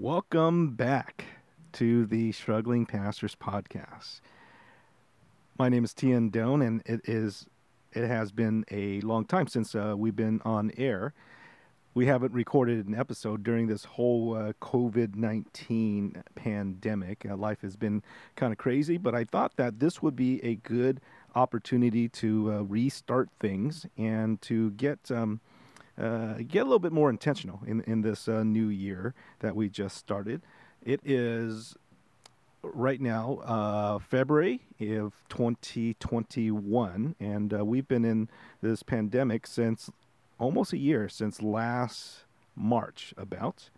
Welcome back to the Struggling Pastors Podcast. My name is Thien Doan, and it is it has been a long time since uh, we've been on air. We haven't recorded an episode during this whole uh, COVID 19 pandemic. Uh, life has been kind of crazy, but I thought that this would be a good opportunity to uh, restart things and to get. Um, uh, get a little bit more intentional in in this uh, new year that we just started. It is right now uh, February of 2021, and uh, we've been in this pandemic since almost a year since last March about.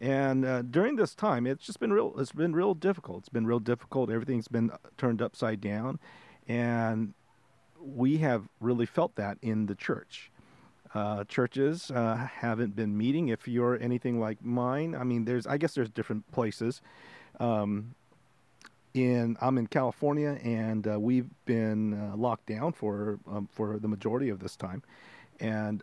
And uh, during this time, it's just been real. It's been real difficult. It's been real difficult. Everything's been turned upside down, and we have really felt that in the church. Uh, churches uh, haven't been meeting. If you're anything like mine, I mean, there's I guess there's different places. Um, in I'm in California, and uh, we've been uh, locked down for um, for the majority of this time. And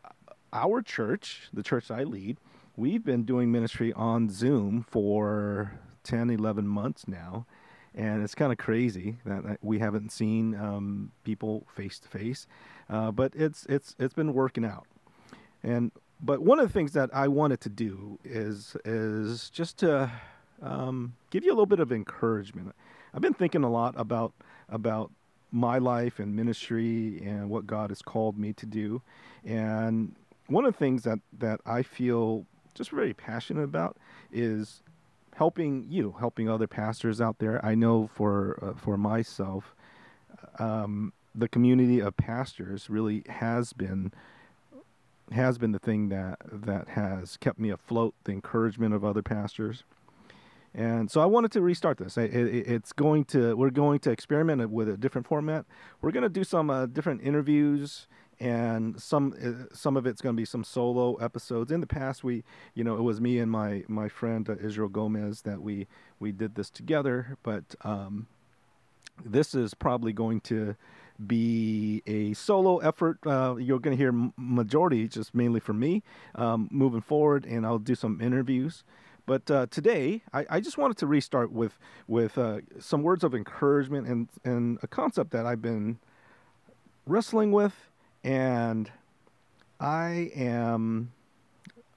our church, the church I lead, we've been doing ministry on Zoom for 10, 11 months now. And it's kind of crazy that we haven't seen um, people face to face, but it's it's it's been working out. And but one of the things that I wanted to do is is just to um, give you a little bit of encouragement. I've been thinking a lot about about my life and ministry and what God has called me to do. And one of the things that that I feel just very passionate about is helping you, helping other pastors out there. I know for uh, for myself, um, the community of pastors really has been has been the thing that that has kept me afloat. The encouragement of other pastors, and so I wanted to restart this. It, it, it's going to we're going to experiment with a different format. We're going to do some uh, different interviews, and some uh, some of it's going to be some solo episodes. In the past, we you know it was me and my my friend uh, Israel Gomez that we we did this together, but um, this is probably going to be a solo effort. Uh, you're going to hear majority just mainly from me um, moving forward, and I'll do some interviews. But uh, today, I, I, just wanted to restart with with uh, some words of encouragement and and a concept that I've been wrestling with, and I am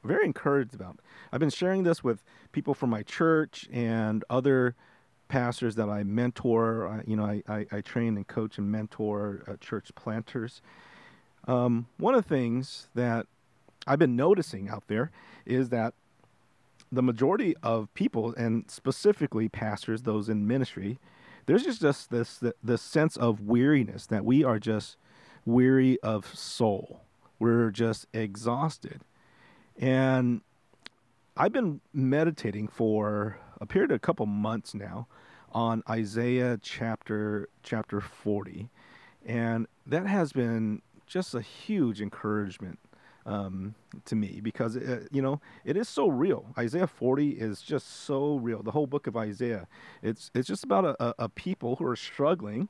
very encouraged about. I've been sharing this with people from my church and other pastors that I mentor. You know, I, I, I, train and coach and mentor uh, church planters. Um, one of the things that I've been noticing out there is that the majority of people, and specifically pastors, those in ministry, there's just, just this this sense of weariness that we are just weary of soul. We're just exhausted, and I've been meditating for a of a couple months now on Isaiah chapter chapter 40, and that has been just a huge encouragement um, to me because uh, you know it is so real. Isaiah 40 is just so real. The whole book of Isaiah, it's it's just about a, a people who are struggling,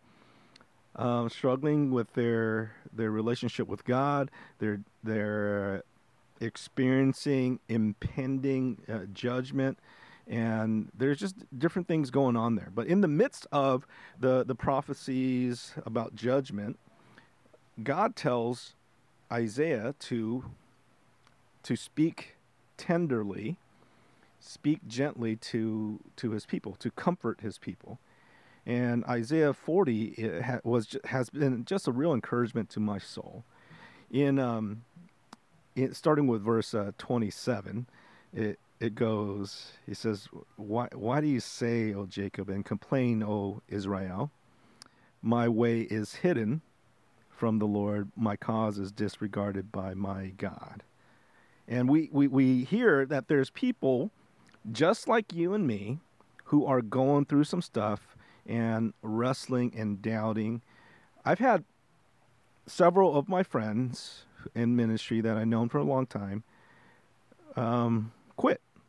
uh, struggling with their their relationship with God. They're they're experiencing impending uh, judgment and there's just different things going on there. But in the midst of the the prophecies about judgment, God tells Isaiah to to speak tenderly, speak gently to to his people, to comfort his people. And Isaiah 40 ha- was has been just a real encouragement to my soul. In um, in, starting with verse uh, 27, it it goes, he says, why, why do you say, O Jacob, and complain, O Israel? My way is hidden from the Lord, my cause is disregarded by my God. And we, we, we hear that there's people just like you and me who are going through some stuff and wrestling and doubting. I've had several of my friends in ministry that I've known for a long time um,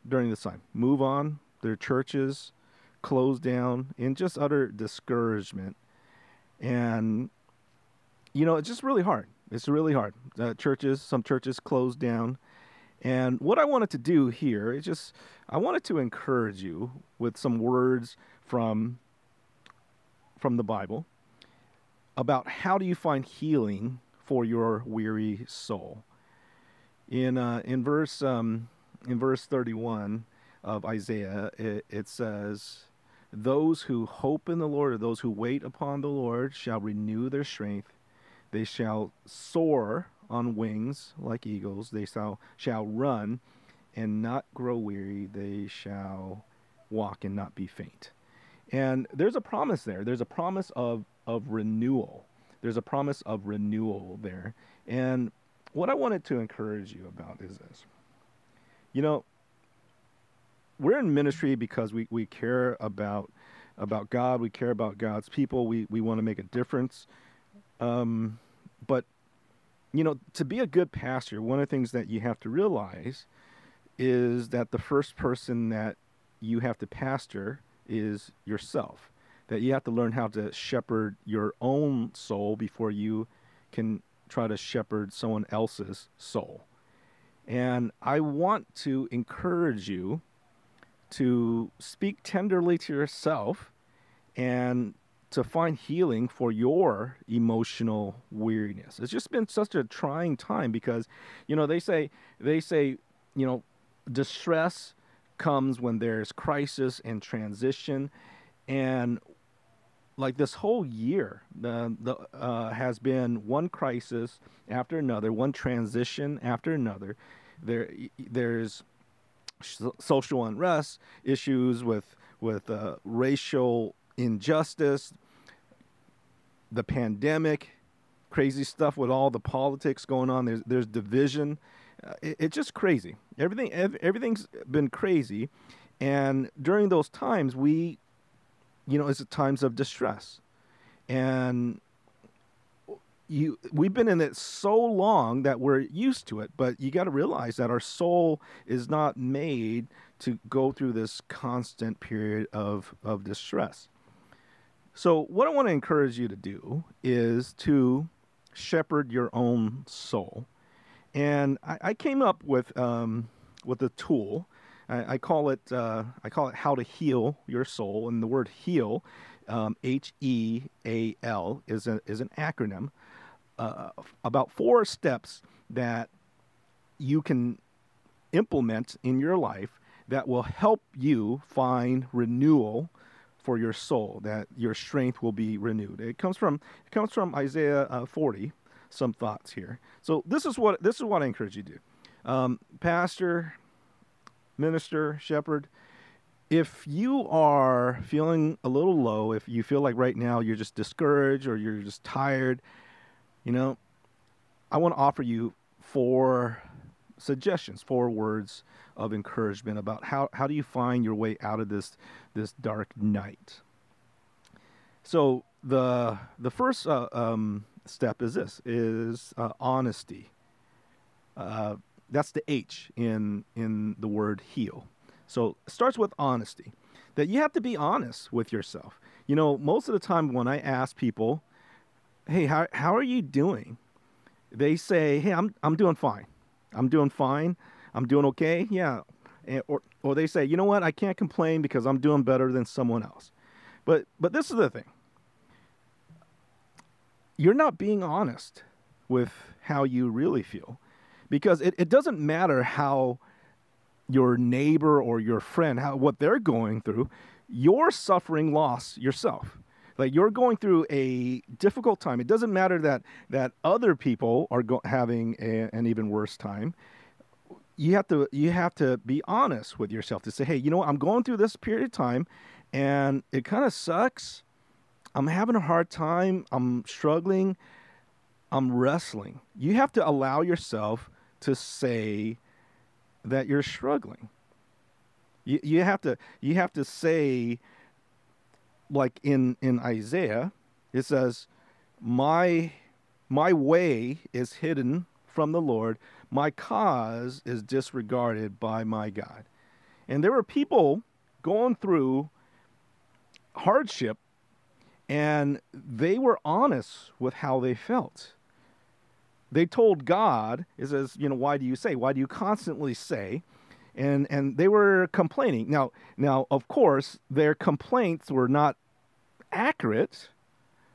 during this time. Move on. Their churches closed down in just utter discouragement. And, you know, it's just really hard. It's really hard. Uh, churches, some churches closed down. And what I wanted to do here is just, I wanted to encourage you with some words from, from the Bible about how do you find healing for your weary soul. In, uh, in, verse, um, in verse 31 of Isaiah, it, it says, Those who hope in the Lord, or those who wait upon the Lord, shall renew their strength. They shall soar on wings like eagles. They shall, shall run and not grow weary. They shall walk and not be faint. And there's a promise there. There's a promise of, of renewal. There's a promise of renewal there. And what I wanted to encourage you about is this. You know, we're in ministry because we, we care about about God, we care about God's people, we, we want to make a difference. Um, but you know, to be a good pastor, one of the things that you have to realize is that the first person that you have to pastor is yourself. That you have to learn how to shepherd your own soul before you can try to shepherd someone else's soul. And I want to encourage you to speak tenderly to yourself and to find healing for your emotional weariness. It's just been such a trying time because, you know, they say they say, you know, distress comes when there's crisis and transition, and like this whole year, the the uh, has been one crisis after another, one transition after another. There, there's social unrest, issues with with uh, racial injustice, the pandemic, crazy stuff with all the politics going on. There's there's division. Uh, it, it's just crazy. Everything ev- everything's been crazy, and during those times, we, you know, it's times of distress, and you we've been in it so long that we're used to it but you got to realize that our soul is not made to go through this constant period of of distress so, what I want to encourage you to do is to shepherd your own soul. And I, I came up with um, with a tool. I, I call it uh, I call it how to heal your soul. And the word heal, um, H E A L, is a, is an acronym. Uh, about four steps that you can implement in your life that will help you find renewal for your soul, that your strength will be renewed. It comes from it comes from Isaiah uh, 40. Some thoughts here. So this is what this is what I encourage you to do, um, pastor, minister, shepherd. If you are feeling a little low, if you feel like right now you're just discouraged or you're just tired, you know, I want to offer you four suggestions, four words of encouragement about how, how do you find your way out of this this dark night. So the the first uh, um, step is this is uh, honesty. Uh, that's the H in in the word heal. So it starts with honesty. That you have to be honest with yourself. You know, most of the time when I ask people, "Hey, how how are you doing?" They say, "Hey, I'm I'm doing fine. I'm doing fine. I'm doing okay. Yeah. And, or, or they say, you know what? I can't complain because I'm doing better than someone else. But, but this is the thing you're not being honest with how you really feel because it, it doesn't matter how your neighbor or your friend how what they're going through you're suffering loss yourself like you're going through a difficult time it doesn't matter that that other people are go- having a, an even worse time you have to you have to be honest with yourself to say, hey, you know what? I'm going through this period of time, and it kind of sucks. I'm having a hard time. I'm struggling. I'm wrestling. You have to allow yourself to say that you're struggling. You, you have to you have to say like in in Isaiah it says my my way is hidden from the Lord my cause is disregarded by my God. And there were people going through hardship and they were honest with how they felt. They told God, it says, you know, why do you say? Why do you constantly say? And and they were complaining. Now now of course their complaints were not accurate,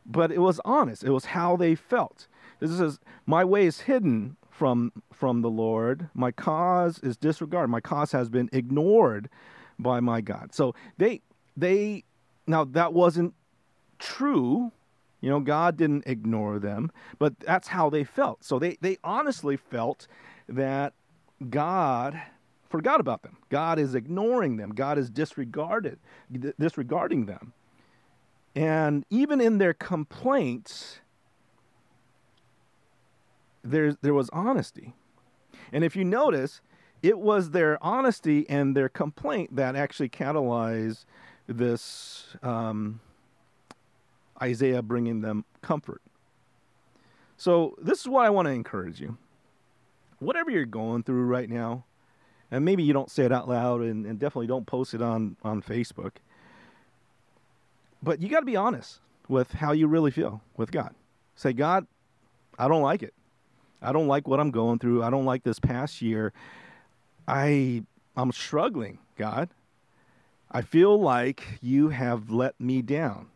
but it was honest. It was how they felt. This says, My way is hidden from from the Lord. My cause is disregarded. My cause has been ignored by my God. So they they now that wasn't true. You know, God didn't ignore them, but that's how they felt. So they, they honestly felt that God forgot about them. God is ignoring them. God is disregarded, disregarding them. And even in their complaints, there, there was honesty. And if you notice, it was their honesty and their complaint that actually catalyzed this um, Isaiah bringing them comfort. So, this is what I want to encourage you. Whatever you're going through right now, and maybe you don't say it out loud and, and definitely don't post it on, on Facebook, but you got to be honest with how you really feel with God. Say, God, I don't like it. I don't like what I'm going through. I don't like this past year. I I'm struggling, God. I feel like you have let me down.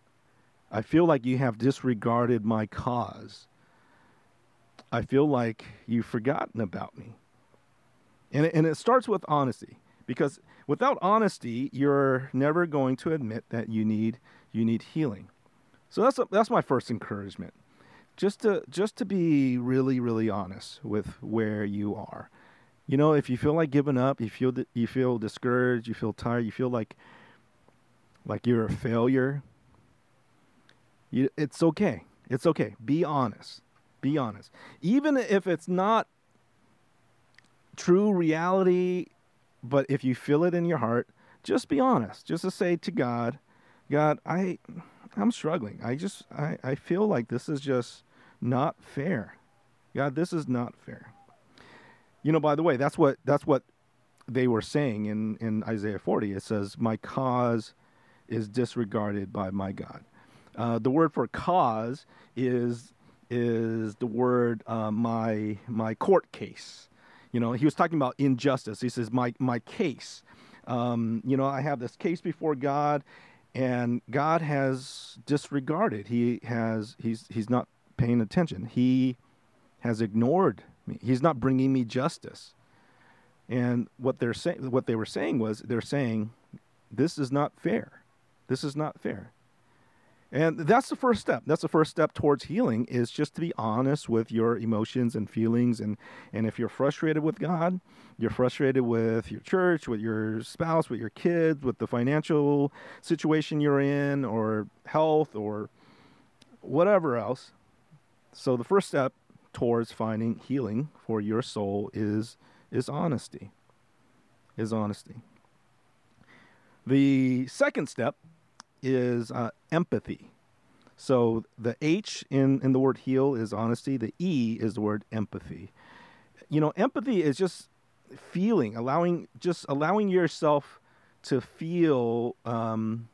I feel like you have disregarded my cause. I feel like you've forgotten about me. And it, and it starts with honesty because without honesty, you're never going to admit that you need you need healing. So that's a, that's my first encouragement. Just to just to be really really honest with where you are. You know, if you feel like giving up, you feel you feel discouraged, you feel tired, you feel like like you're a failure, you, it's okay. It's okay. Be honest. Be honest. Even if it's not true reality, but if you feel it in your heart, just be honest. Just to say to God, God, I I'm struggling. I just I, I feel like this is just not fair. God, this is not fair. You know, by the way, that's what that's what they were saying in, in Isaiah 40. It says, My cause is disregarded by my God. Uh, the word for cause is is the word uh, my my court case. You know, he was talking about injustice. He says my my case. Um, you know, I have this case before God, and God has disregarded. He has he's he's not paying attention. He has ignored me. He's not bringing me justice. And what they're saying, what they were saying was, they're saying, this is not fair. This is not fair. And that's the first step. That's the first step towards healing is just to be honest with your emotions and feelings. And, and if you're frustrated with God, you're frustrated with your church, with your spouse, with your kids, with the financial situation you're in, or health, or whatever else. So the first step towards finding healing for your soul is is honesty. Is honesty. The second step is uh, empathy. So the H in, in the word heal is honesty. The E is the word empathy. You know, empathy is just feeling, allowing, just allowing yourself to feel um,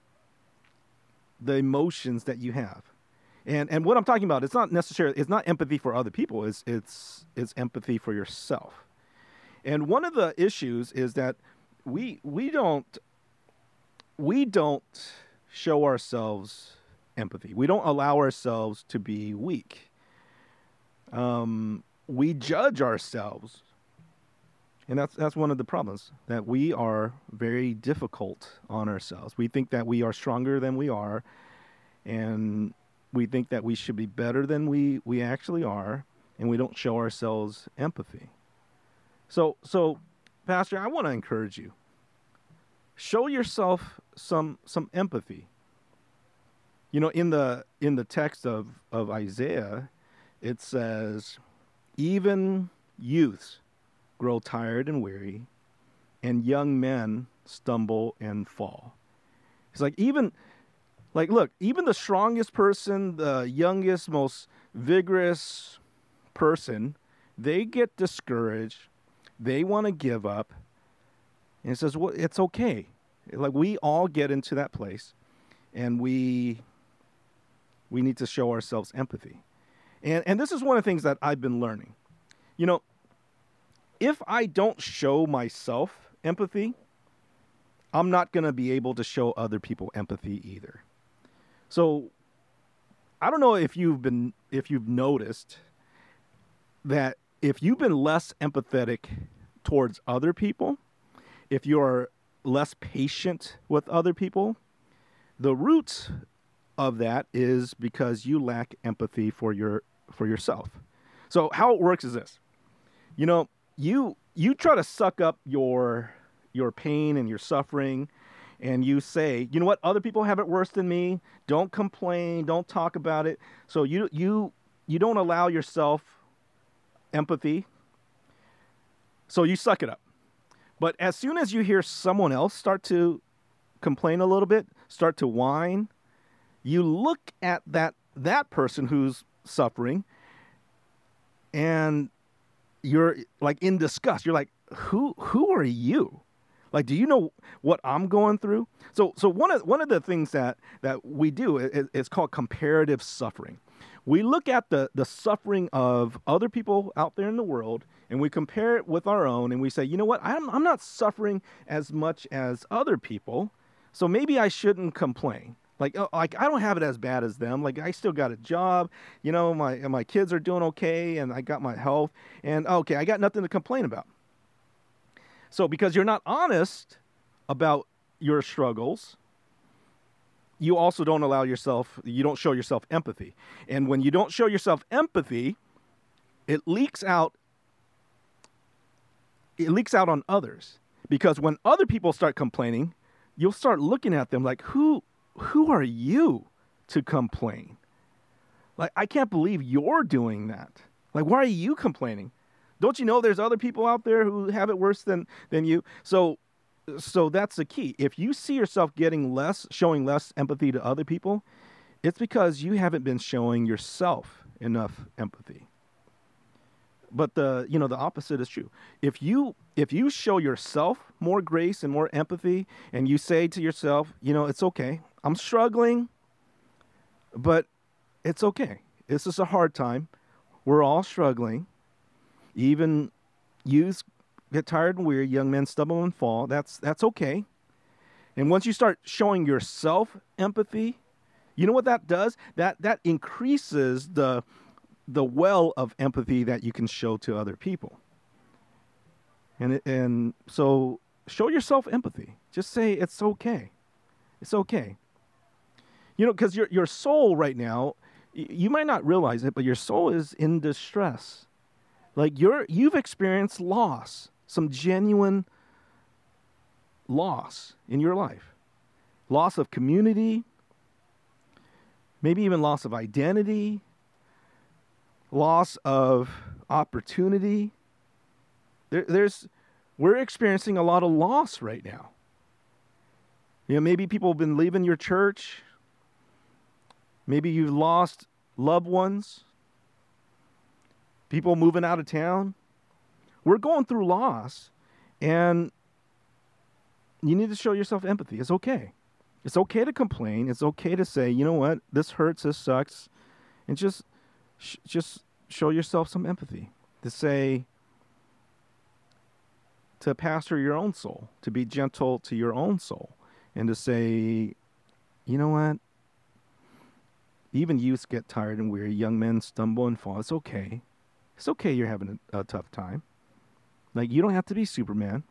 the emotions that you have. And and what I'm talking about, it's not necessarily, it's not empathy for other people. It's it's it's empathy for yourself. And one of the issues is that we we don't we don't show ourselves empathy. We don't allow ourselves to be weak. Um, we judge ourselves. And that's that's one of the problems that we are very difficult on ourselves. We think that we are stronger than we are, and we think that we should be better than we, we actually are, and we don't show ourselves empathy. So so Pastor, I want to encourage you. Show yourself some some empathy you know, in the in the text of, of Isaiah, it says, Even youths grow tired and weary, and young men stumble and fall. It's like even like look, even the strongest person, the youngest, most vigorous person, they get discouraged. They want to give up. And it says, well, it's okay. Like we all get into that place and we we need to show ourselves empathy. And and this is one of the things that I've been learning. You know, if I don't show myself empathy, I'm not going to be able to show other people empathy either. So I don't know if you've been if you've noticed that if you've been less empathetic towards other people, if you're less patient with other people, the root of that is because you lack empathy for your for yourself. So how it works is this. You know, you you try to suck up your your pain and your suffering and you say, "You know what? Other people have it worse than me. Don't complain, don't talk about it." So you you you don't allow yourself empathy. So you suck it up. But as soon as you hear someone else start to complain a little bit, start to whine, you look at that that person who's suffering and you're like in disgust. You're like, "Who who are you?" Like, do you know what I'm going through? So, so one of one of the things that that we do is, is called comparative suffering. We look at the the suffering of other people out there in the world, and we compare it with our own, and we say, you know what? I'm I'm not suffering as much as other people, so maybe I shouldn't complain. Like, oh, like I don't have it as bad as them. Like I still got a job, you know, my my kids are doing okay, and I got my health, and oh, okay, I got nothing to complain about. So, because you're not honest about your struggles, you also don't allow yourself, you don't show yourself empathy. And when you don't show yourself empathy, it leaks out it leaks out on others because when other people start complaining you'll start looking at them like who who are you to complain like i can't believe you're doing that like why are you complaining don't you know there's other people out there who have it worse than than you? So so that's the key. If you see yourself getting less, showing less empathy to other people, it's because you haven't been showing yourself enough empathy. But the you know the opposite is true. If you if you show yourself more grace and more empathy and you say to yourself, you know, it's okay. I'm struggling, but it's okay. This is a hard time. We're all struggling. Even youths get tired and weary, young men stumble and fall. That's that's okay. And once you start showing yourself empathy, you know what that does? That that increases the the well of empathy that you can show to other people. And and so show yourself empathy. Just say it's okay. It's okay. You know, because your your soul right now, you might not realize it, but your soul is in distress. Like you're you've experienced loss, some genuine loss in your life. Loss of community, maybe even loss of identity, loss of opportunity. There, there's we're experiencing a lot of loss right now. You know, maybe people have been leaving your church. Maybe you've lost loved ones people moving out of town. We're going through loss, and you need to show yourself empathy. It's okay. It's okay to complain. It's okay to say, you know what, this hurts, this sucks, and just, sh- just show yourself some empathy. To say, to pastor your own soul, to be gentle to your own soul, and to say, you know what, even youths get tired and weary. Young men stumble and fall. It's okay. It's okay you're having a, a tough time. Like, you don't have to be Superman.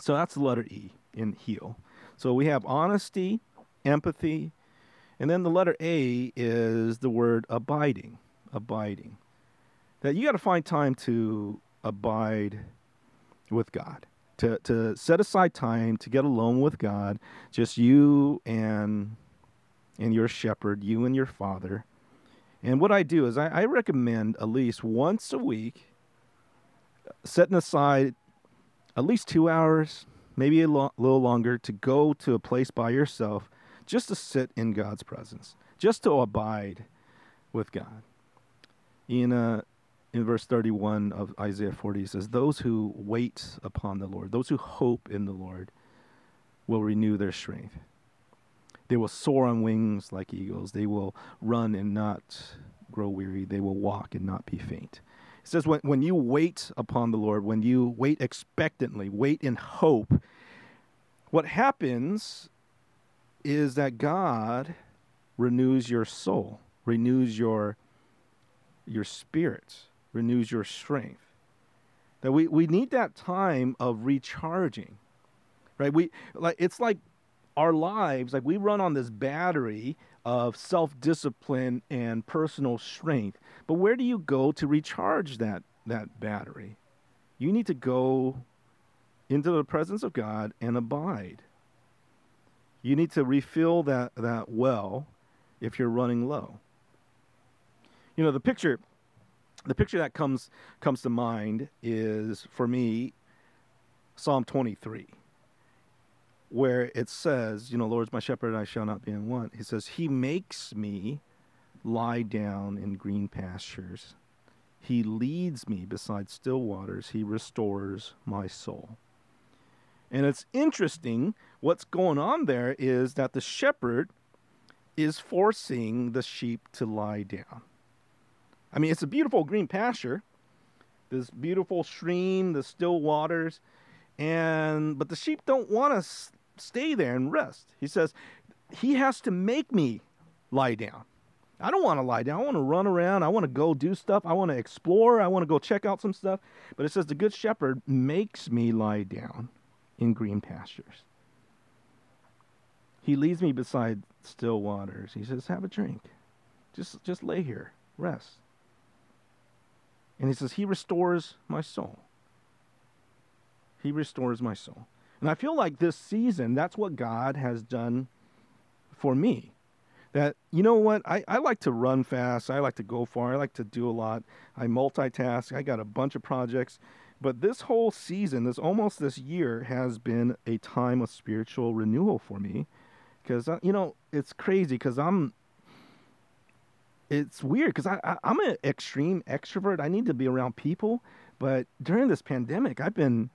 So that's the letter E in heal. So we have honesty, empathy, and then the letter A is the word abiding. Abiding. That you got to find time to abide with God, to, to set aside time to get alone with God, just you and and your shepherd, you and your father, and what I do is I, I recommend at least once a week setting aside at least two hours, maybe a lo- little longer, to go to a place by yourself just to sit in God's presence, just to abide with God. In, uh, in verse 31 of Isaiah 40, says, Those who wait upon the Lord, those who hope in the Lord, will renew their strength. They will soar on wings like eagles. They will run and not grow weary. They will walk and not be faint. It says, when, when you wait upon the Lord, when you wait expectantly, wait in hope, what happens is that God renews your soul, renews your, your spirit, renews your strength. That we, we need that time of recharging. Right? We like it's like our lives, like we run on this battery of self discipline and personal strength. But where do you go to recharge that, that battery? You need to go into the presence of God and abide. You need to refill that, that well if you're running low. You know, the picture the picture that comes comes to mind is for me Psalm 23 where it says, you know, Lord's my shepherd, I shall not be in want. He says, He makes me lie down in green pastures. He leads me beside still waters. He restores my soul. And it's interesting what's going on there is that the shepherd is forcing the sheep to lie down. I mean, it's a beautiful green pasture, this beautiful stream, the still waters, and but the sheep don't want to stay there and rest. He says, He has to make me lie down. I don't want to lie down. I want to run around. I want to go do stuff. I want to explore. I want to go check out some stuff. But it says, The Good Shepherd makes me lie down in green pastures. He leads me beside still waters. He says, Have a drink. Just, just lay here, rest. And he says, He restores my soul. He restores my soul. And I feel like this season, that's what God has done for me. That, you know what, I, I like to run fast. I like to go far. I like to do a lot. I multitask. I got a bunch of projects. But this whole season, this almost this year, has been a time of spiritual renewal for me. Because, uh, you know, it's crazy because I'm it's weird because I, I am an extreme extrovert. I need to be around people, but during this pandemic, I've been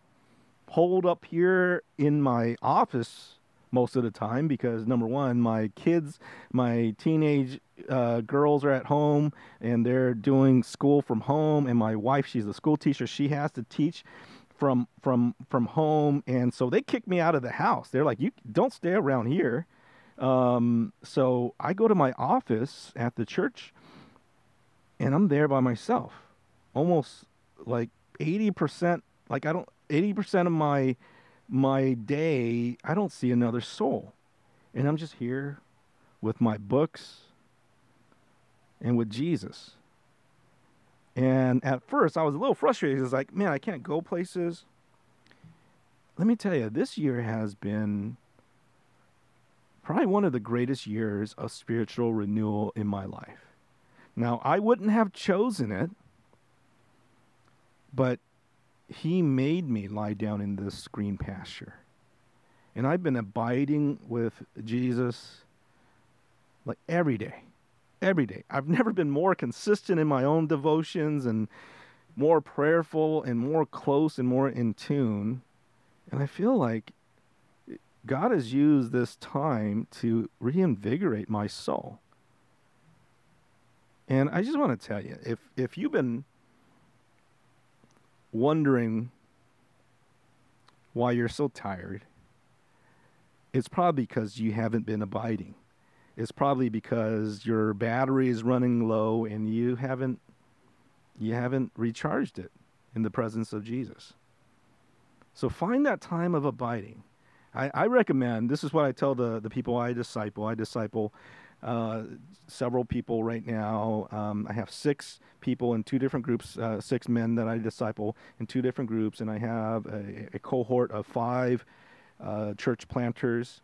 holed up here in my office most of the time because number one, my kids, my teenage uh, girls are at home and they're doing school from home, and my wife, she's a school teacher, she has to teach from from from home, and so they kick me out of the house. They're like, "You don't stay around here." Um, so I go to my office at the church, and I'm there by myself, almost like eighty percent. Like I don't 80% of my my day I don't see another soul. And I'm just here with my books and with Jesus. And at first I was a little frustrated. It's like, man, I can't go places. Let me tell you, this year has been probably one of the greatest years of spiritual renewal in my life. Now, I wouldn't have chosen it, but he made me lie down in this green pasture. And I've been abiding with Jesus like every day. Every day. I've never been more consistent in my own devotions and more prayerful and more close and more in tune. And I feel like God has used this time to reinvigorate my soul. And I just want to tell you if, if you've been wondering why you're so tired, it's probably because you haven't been abiding. It's probably because your battery is running low and you haven't you haven't recharged it in the presence of Jesus. So find that time of abiding. I, I recommend this is what I tell the, the people I disciple. I disciple uh, several people right now. Um, I have six people in two different groups, uh, six men that I disciple in two different groups, and I have a, a cohort of five uh, church planters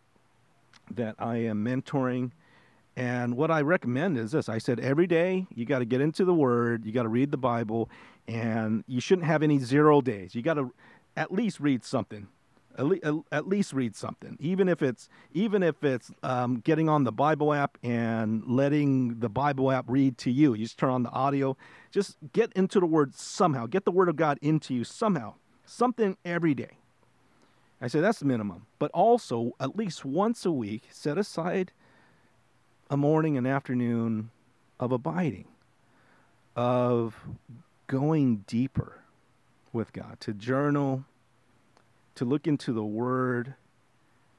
that I am mentoring. And what I recommend is this I said, every day you got to get into the Word, you got to read the Bible, and you shouldn't have any zero days. You got to at least read something at, le- at least read something, even if it's even if it's um, getting on the Bible app and letting the Bible app read to you. You just turn on the audio. Just get into the Word somehow. Get the Word of God into you somehow. Something every day. I say that's the minimum, but also at least once a week, set aside a morning and afternoon of abiding, of going deeper with God, to journal, to look into the Word,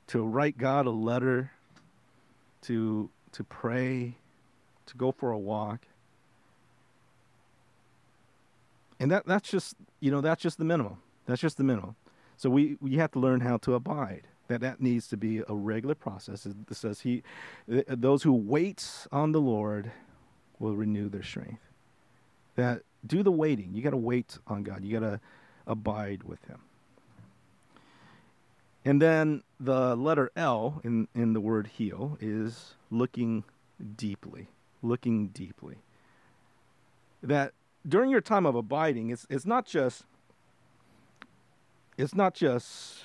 to write God a letter, to to pray, to go for a walk. And that that's just you know that's just the minimum. That's just the minimum. So we we have to learn how to abide. That that needs to be a regular process. It says he, those who wait on the Lord, will renew their strength. That do the waiting. You got to wait on God. You got to abide with Him. And then the letter L in, in the word heal is looking deeply. Looking deeply. That during your time of abiding, it's, it's not just it's not just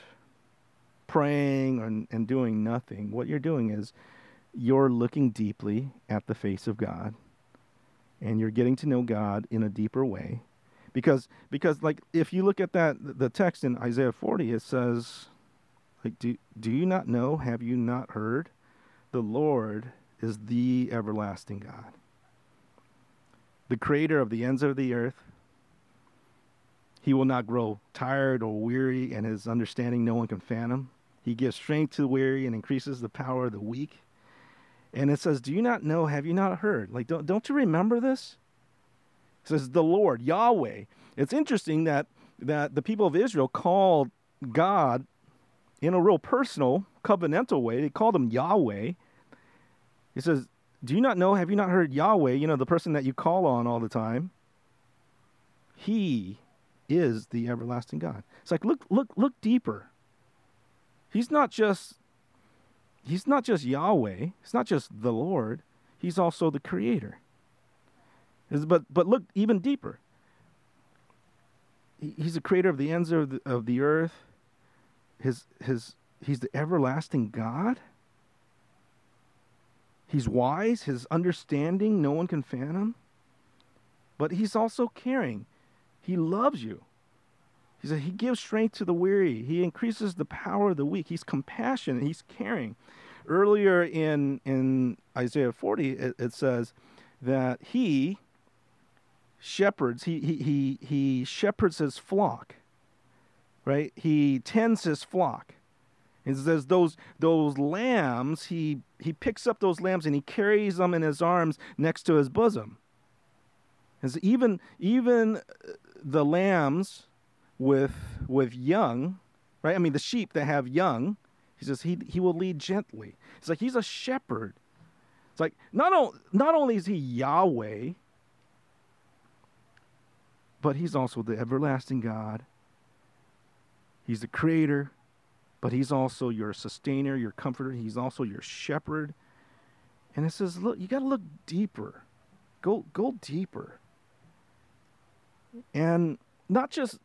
praying and, and doing nothing. What you're doing is you're looking deeply at the face of God and you're getting to know God in a deeper way. Because because like if you look at that the text in Isaiah 40 it says like do do you not know have you not heard the Lord is the everlasting God the creator of the ends of the earth he will not grow tired or weary and his understanding no one can fathom he gives strength to the weary and increases the power of the weak and it says, Do you not know? Have you not heard? Like, don't, don't you remember this? It says, The Lord, Yahweh. It's interesting that, that the people of Israel called God in a real personal, covenantal way. They called him Yahweh. He says, Do you not know? Have you not heard Yahweh, you know, the person that you call on all the time? He is the everlasting God. It's like, look, look, look deeper. He's not just he's not just Yahweh, he's not just the Lord, he's also the creator. But, but look even deeper. He's the creator of the ends of the, of the earth. His, his, he's the everlasting God. He's wise, his understanding, no one can fathom. But he's also caring. He loves you. He said he gives strength to the weary. He increases the power of the weak. He's compassionate. He's caring. Earlier in in Isaiah 40, it, it says that he shepherds. He he he he shepherds his flock. Right. He tends his flock. It says those those lambs. He he picks up those lambs and he carries them in his arms next to his bosom. As even even uh, the lambs with with young, right? I mean, the sheep that have young, he says he he will lead gently. It's like he's a shepherd. It's like not o- not only is he Yahweh, but he's also the everlasting God. He's the creator, but he's also your sustainer, your comforter. He's also your shepherd. And it says, look, you got to look deeper. Go go deeper. And not just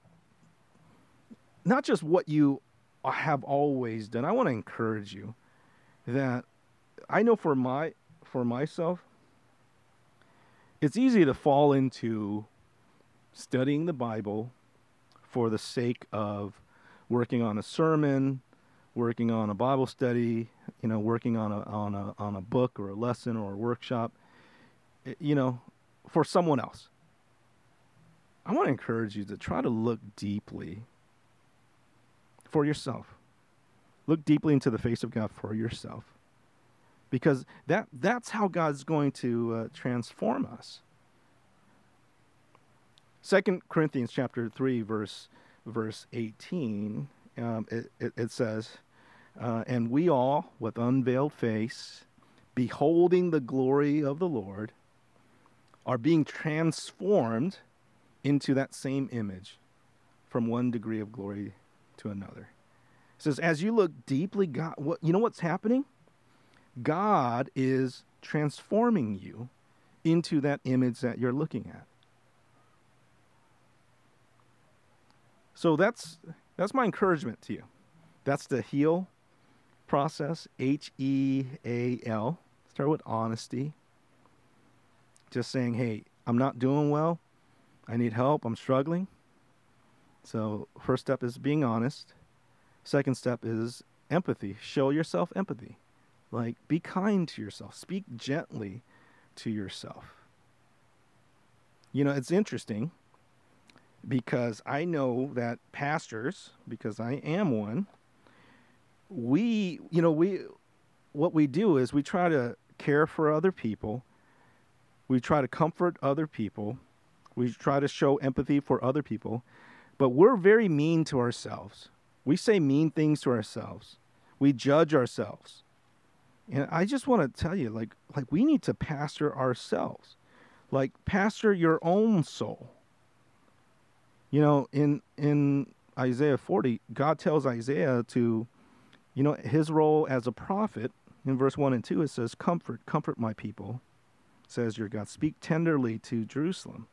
not just what you have always done. I want to encourage you that I know for my for myself it's easy to fall into studying the Bible for the sake of working on a sermon, working on a Bible study, you know, working on a on a on a book or a lesson or a workshop, you know, for someone else. I want to encourage you to try to look deeply for yourself. Look deeply into the face of God for yourself. Because that, that's how God's going to uh, transform us. Second Corinthians chapter 3, verse, verse 18, um, it, it, it, says, uh, And we all, with unveiled face, beholding the glory of the Lord, are being transformed into that same image from one degree of glory to another. It says, as you look deeply, God, what, you know what's happening? God is transforming you into that image that you're looking at. So that's that's my encouragement to you. That's the heal process, H E A L. Start with honesty. Just saying, "Hey, I'm not doing well. I need help. I'm struggling." So, first step is being honest. Second step is empathy. Show yourself empathy. Like, be kind to yourself, speak gently to yourself. You know, it's interesting because I know that pastors, because I am one, we, you know, we, what we do is we try to care for other people, we try to comfort other people, we try to show empathy for other people, but we're very mean to ourselves. We say mean things to ourselves. We judge ourselves. And I just want to tell you like like we need to pastor ourselves. Like pastor your own soul. You know, in in Isaiah 40, God tells Isaiah to you know, his role as a prophet in verse 1 and 2 it says comfort comfort my people says your God speak tenderly to Jerusalem.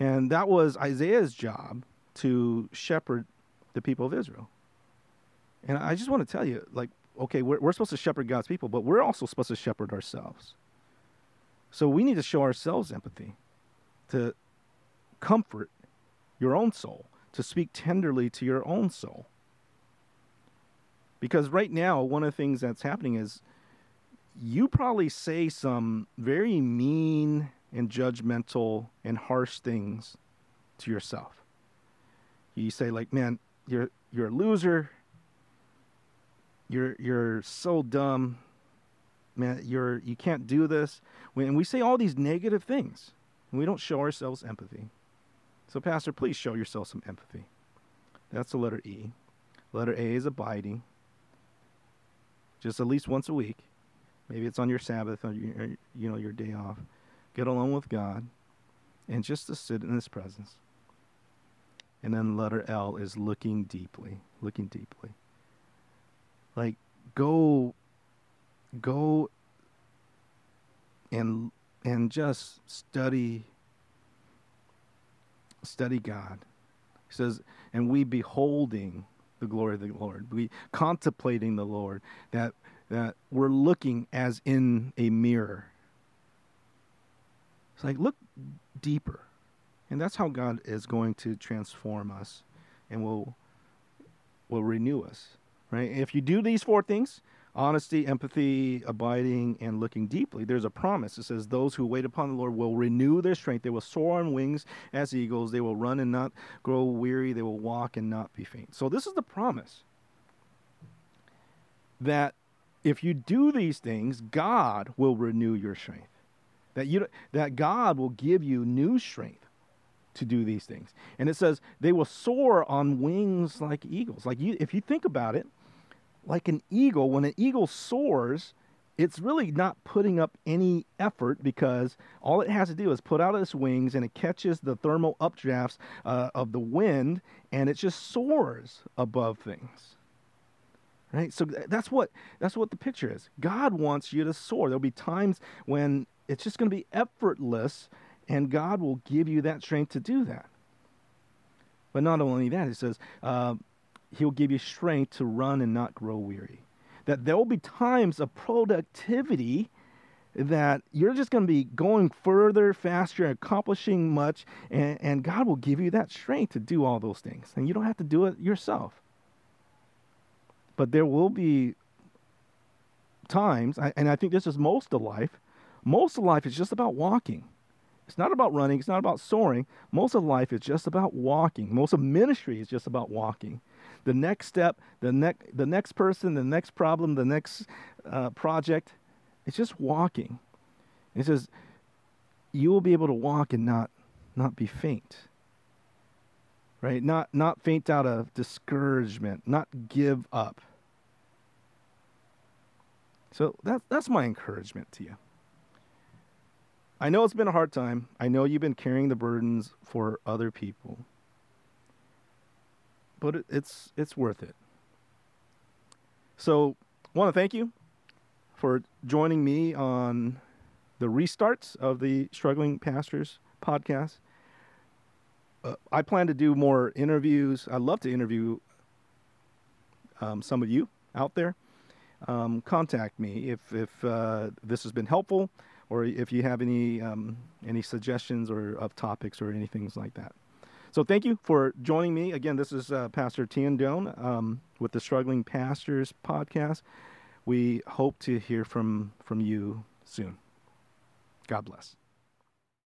And that was Isaiah's job to shepherd the people of Israel. And I just want to tell you, like, okay, we're, we're supposed to shepherd God's people, but we're also supposed to shepherd ourselves. So we need to show ourselves empathy, to comfort your own soul, to speak tenderly to your own soul. Because right now, one of the things that's happening is you probably say some very mean and judgmental and harsh things to yourself. You say like, "Man, you're you're a loser. You're you're so dumb. Man, you're you can't do this." And we say all these negative things, and we don't show ourselves empathy. So, pastor, please show yourself some empathy. That's the letter E. Letter A is abiding. Just at least once a week. Maybe it's on your Sabbath or your, you know your day off get alone with God, and just to sit in His presence. And then letter L is looking deeply, looking deeply. Like go, go, and and just study, study God. He says, and we beholding the glory of the Lord, we contemplating the Lord, that that we're looking as in a mirror it's like, look deeper. And that's how God is going to transform us and will will renew us. Right? If you do these four things, honesty, empathy, abiding, and looking deeply, there's a promise. It says, Those who wait upon the Lord will renew their strength. They will soar on wings as eagles. They will run and not grow weary. They will walk and not be faint. So, this is the promise that if you do these things, God will renew your strength that you that God will give you new strength to do these things. And it says they will soar on wings like eagles. Like you, if you think about it, like an eagle, when an eagle soars, it's really not putting up any effort because all it has to do is put out its wings and it catches the thermal updrafts uh, of the wind and it just soars above things. Right? So that's what that's what the picture is. God wants you to soar. There'll be times when it's just going to be effortless, and God will give you that strength to do that. But not only that, it says uh, He'll give you strength to run and not grow weary. That there will be times of productivity that you're just going to be going further, faster, accomplishing much, and, and God will give you that strength to do all those things. And you don't have to do it yourself. But there will be times, and I think this is most of life, most of life is just about walking. It's not about running, it's not about soaring. Most of life is just about walking. Most of ministry is just about walking. The next step, the, next, the next person, the next problem, the next uh, project, it's just walking. It says, you will be able to walk and not, not be faint. Right? Not, not faint out of discouragement, not give up. So that, that's my encouragement to you. I know it's been a hard time. I know you've been carrying the burdens for other people. But it, it's it's worth it. So, want to thank you for joining me on the restarts of the Struggling Pastors podcast. Uh, I plan to do more interviews. I'd love to interview um, some of you out there. Um, contact me if if uh, this has been helpful or if you have any um, any suggestions or of topics or anything like that. So thank you for joining me again. This is uh, Pastor Thien Doan um, with the Struggling Pastors podcast. We hope to hear from from you soon. God bless.